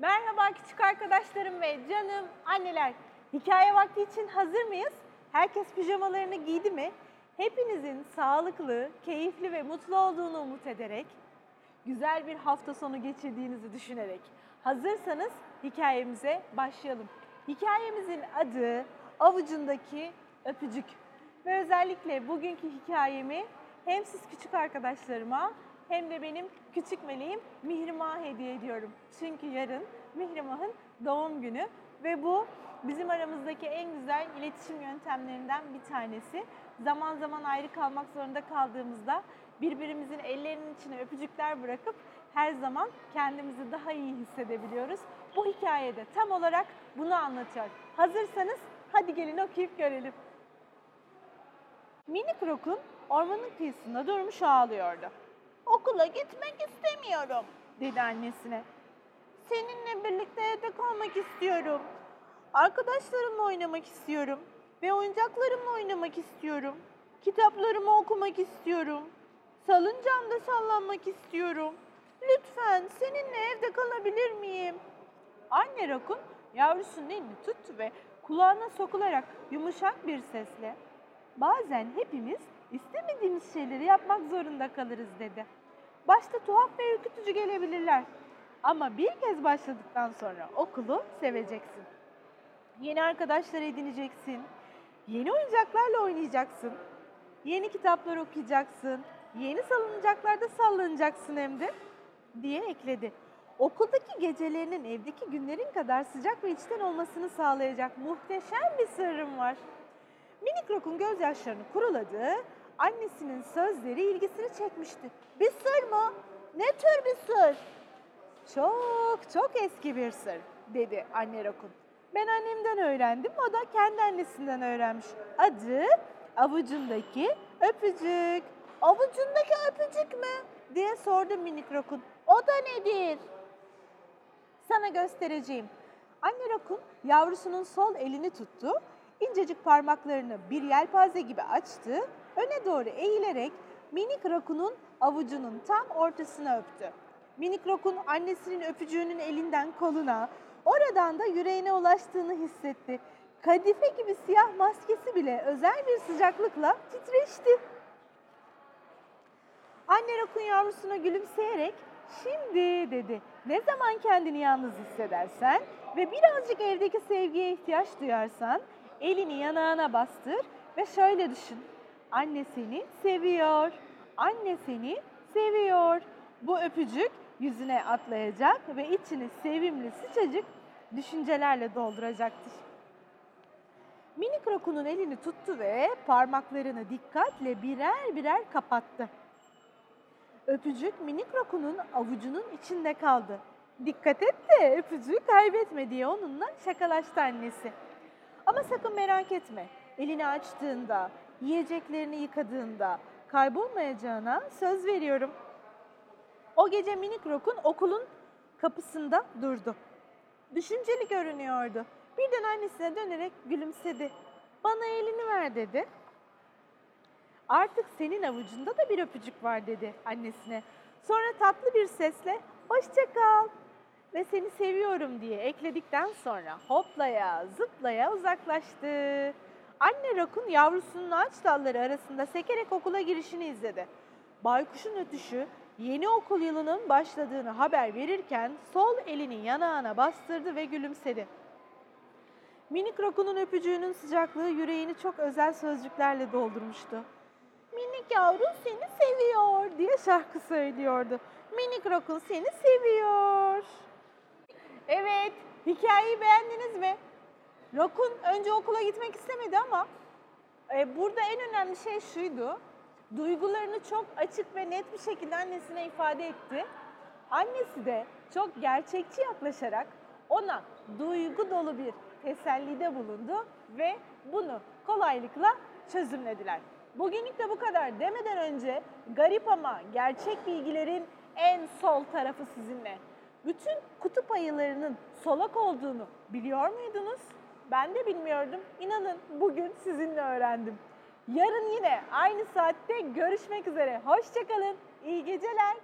Merhaba küçük arkadaşlarım ve canım anneler. Hikaye vakti için hazır mıyız? Herkes pijamalarını giydi mi? Hepinizin sağlıklı, keyifli ve mutlu olduğunu umut ederek, güzel bir hafta sonu geçirdiğinizi düşünerek hazırsanız hikayemize başlayalım. Hikayemizin adı Avucundaki Öpücük. Ve özellikle bugünkü hikayemi hem siz küçük arkadaşlarıma hem de benim küçük meleğim Mihrimah'a hediye ediyorum. Çünkü yarın Mihrimah'ın doğum günü ve bu bizim aramızdaki en güzel iletişim yöntemlerinden bir tanesi. Zaman zaman ayrı kalmak zorunda kaldığımızda birbirimizin ellerinin içine öpücükler bırakıp her zaman kendimizi daha iyi hissedebiliyoruz. Bu hikayede tam olarak bunu anlatıyor. Hazırsanız hadi gelin okuyup görelim. Minik Rokun ormanın kıyısında durmuş ağlıyordu. Okula gitmek istemiyorum, dedi annesine. Seninle birlikte evde kalmak istiyorum. Arkadaşlarımla oynamak istiyorum ve oyuncaklarımla oynamak istiyorum. Kitaplarımı okumak istiyorum. Salıncağımda sallanmak istiyorum. Lütfen seninle evde kalabilir miyim? Anne Rakun yavrusunun elini tuttu ve kulağına sokularak yumuşak bir sesle Bazen hepimiz istemediğimiz şeyleri yapmak zorunda kalırız dedi. Başta tuhaf ve ürkütücü gelebilirler. Ama bir kez başladıktan sonra okulu seveceksin. Yeni arkadaşlar edineceksin. Yeni oyuncaklarla oynayacaksın. Yeni kitaplar okuyacaksın. Yeni salıncaklarda sallanacaksın hem de diye ekledi. Okuldaki gecelerinin evdeki günlerin kadar sıcak ve içten olmasını sağlayacak muhteşem bir sırrım var. Minik Rok'un gözyaşlarını kuruladı. Annesinin sözleri ilgisini çekmişti. Bir sır mı? Ne tür bir sır? Çok çok eski bir sır dedi anne Rokun. Ben annemden öğrendim, o da kendi annesinden öğrenmiş. Adı avucundaki öpücük. Avucundaki öpücük mü? diye sordu minik Rokun. O da nedir? Sana göstereceğim. Anne Rakun yavrusunun sol elini tuttu, incecik parmaklarını bir yelpaze gibi açtı, öne doğru eğilerek minik Rakun'un avucunun tam ortasına öptü. Minik Rakun annesinin öpücüğünün elinden koluna, oradan da yüreğine ulaştığını hissetti. Kadife gibi siyah maskesi bile özel bir sıcaklıkla titreşti. Anne Rakun yavrusuna gülümseyerek şimdi dedi ne zaman kendini yalnız hissedersen ve birazcık evdeki sevgiye ihtiyaç duyarsan elini yanağına bastır ve şöyle düşün. Anne seni seviyor. Anne seni seviyor. Bu öpücük yüzüne atlayacak ve içini sevimli sıcacık düşüncelerle dolduracaktır. Minik Rakun'un elini tuttu ve parmaklarını dikkatle birer birer kapattı. Öpücük minik Rakun'un avucunun içinde kaldı. Dikkat et de öpücüğü kaybetme diye onunla şakalaştı annesi. Ama sakın merak etme. Elini açtığında, yiyeceklerini yıkadığında kaybolmayacağına söz veriyorum. O gece minik Rokun okulun kapısında durdu. Düşünceli görünüyordu. Birden annesine dönerek gülümsedi. Bana elini ver dedi. Artık senin avucunda da bir öpücük var dedi annesine. Sonra tatlı bir sesle hoşça kal ve seni seviyorum diye ekledikten sonra hoplaya zıplaya uzaklaştı. Anne Rakun yavrusunun ağaç dalları arasında sekerek okula girişini izledi. Baykuşun ötüşü yeni okul yılının başladığını haber verirken sol elini yanağına bastırdı ve gülümsedi. Minik Rakun'un öpücüğünün sıcaklığı yüreğini çok özel sözcüklerle doldurmuştu. Minik yavrum seni seviyor diye şarkı söylüyordu. Minik Rakun seni seviyor. Evet, hikayeyi beğendiniz mi? Rakun önce okula gitmek istemedi ama e, burada en önemli şey şuydu. Duygularını çok açık ve net bir şekilde annesine ifade etti. Annesi de çok gerçekçi yaklaşarak ona duygu dolu bir tesellide bulundu ve bunu kolaylıkla çözümlediler. Bugünlük de bu kadar demeden önce garip ama gerçek bilgilerin en sol tarafı sizinle. Bütün kutup ayılarının solak olduğunu biliyor muydunuz? Ben de bilmiyordum. İnanın bugün sizinle öğrendim. Yarın yine aynı saatte görüşmek üzere. Hoşçakalın. İyi geceler.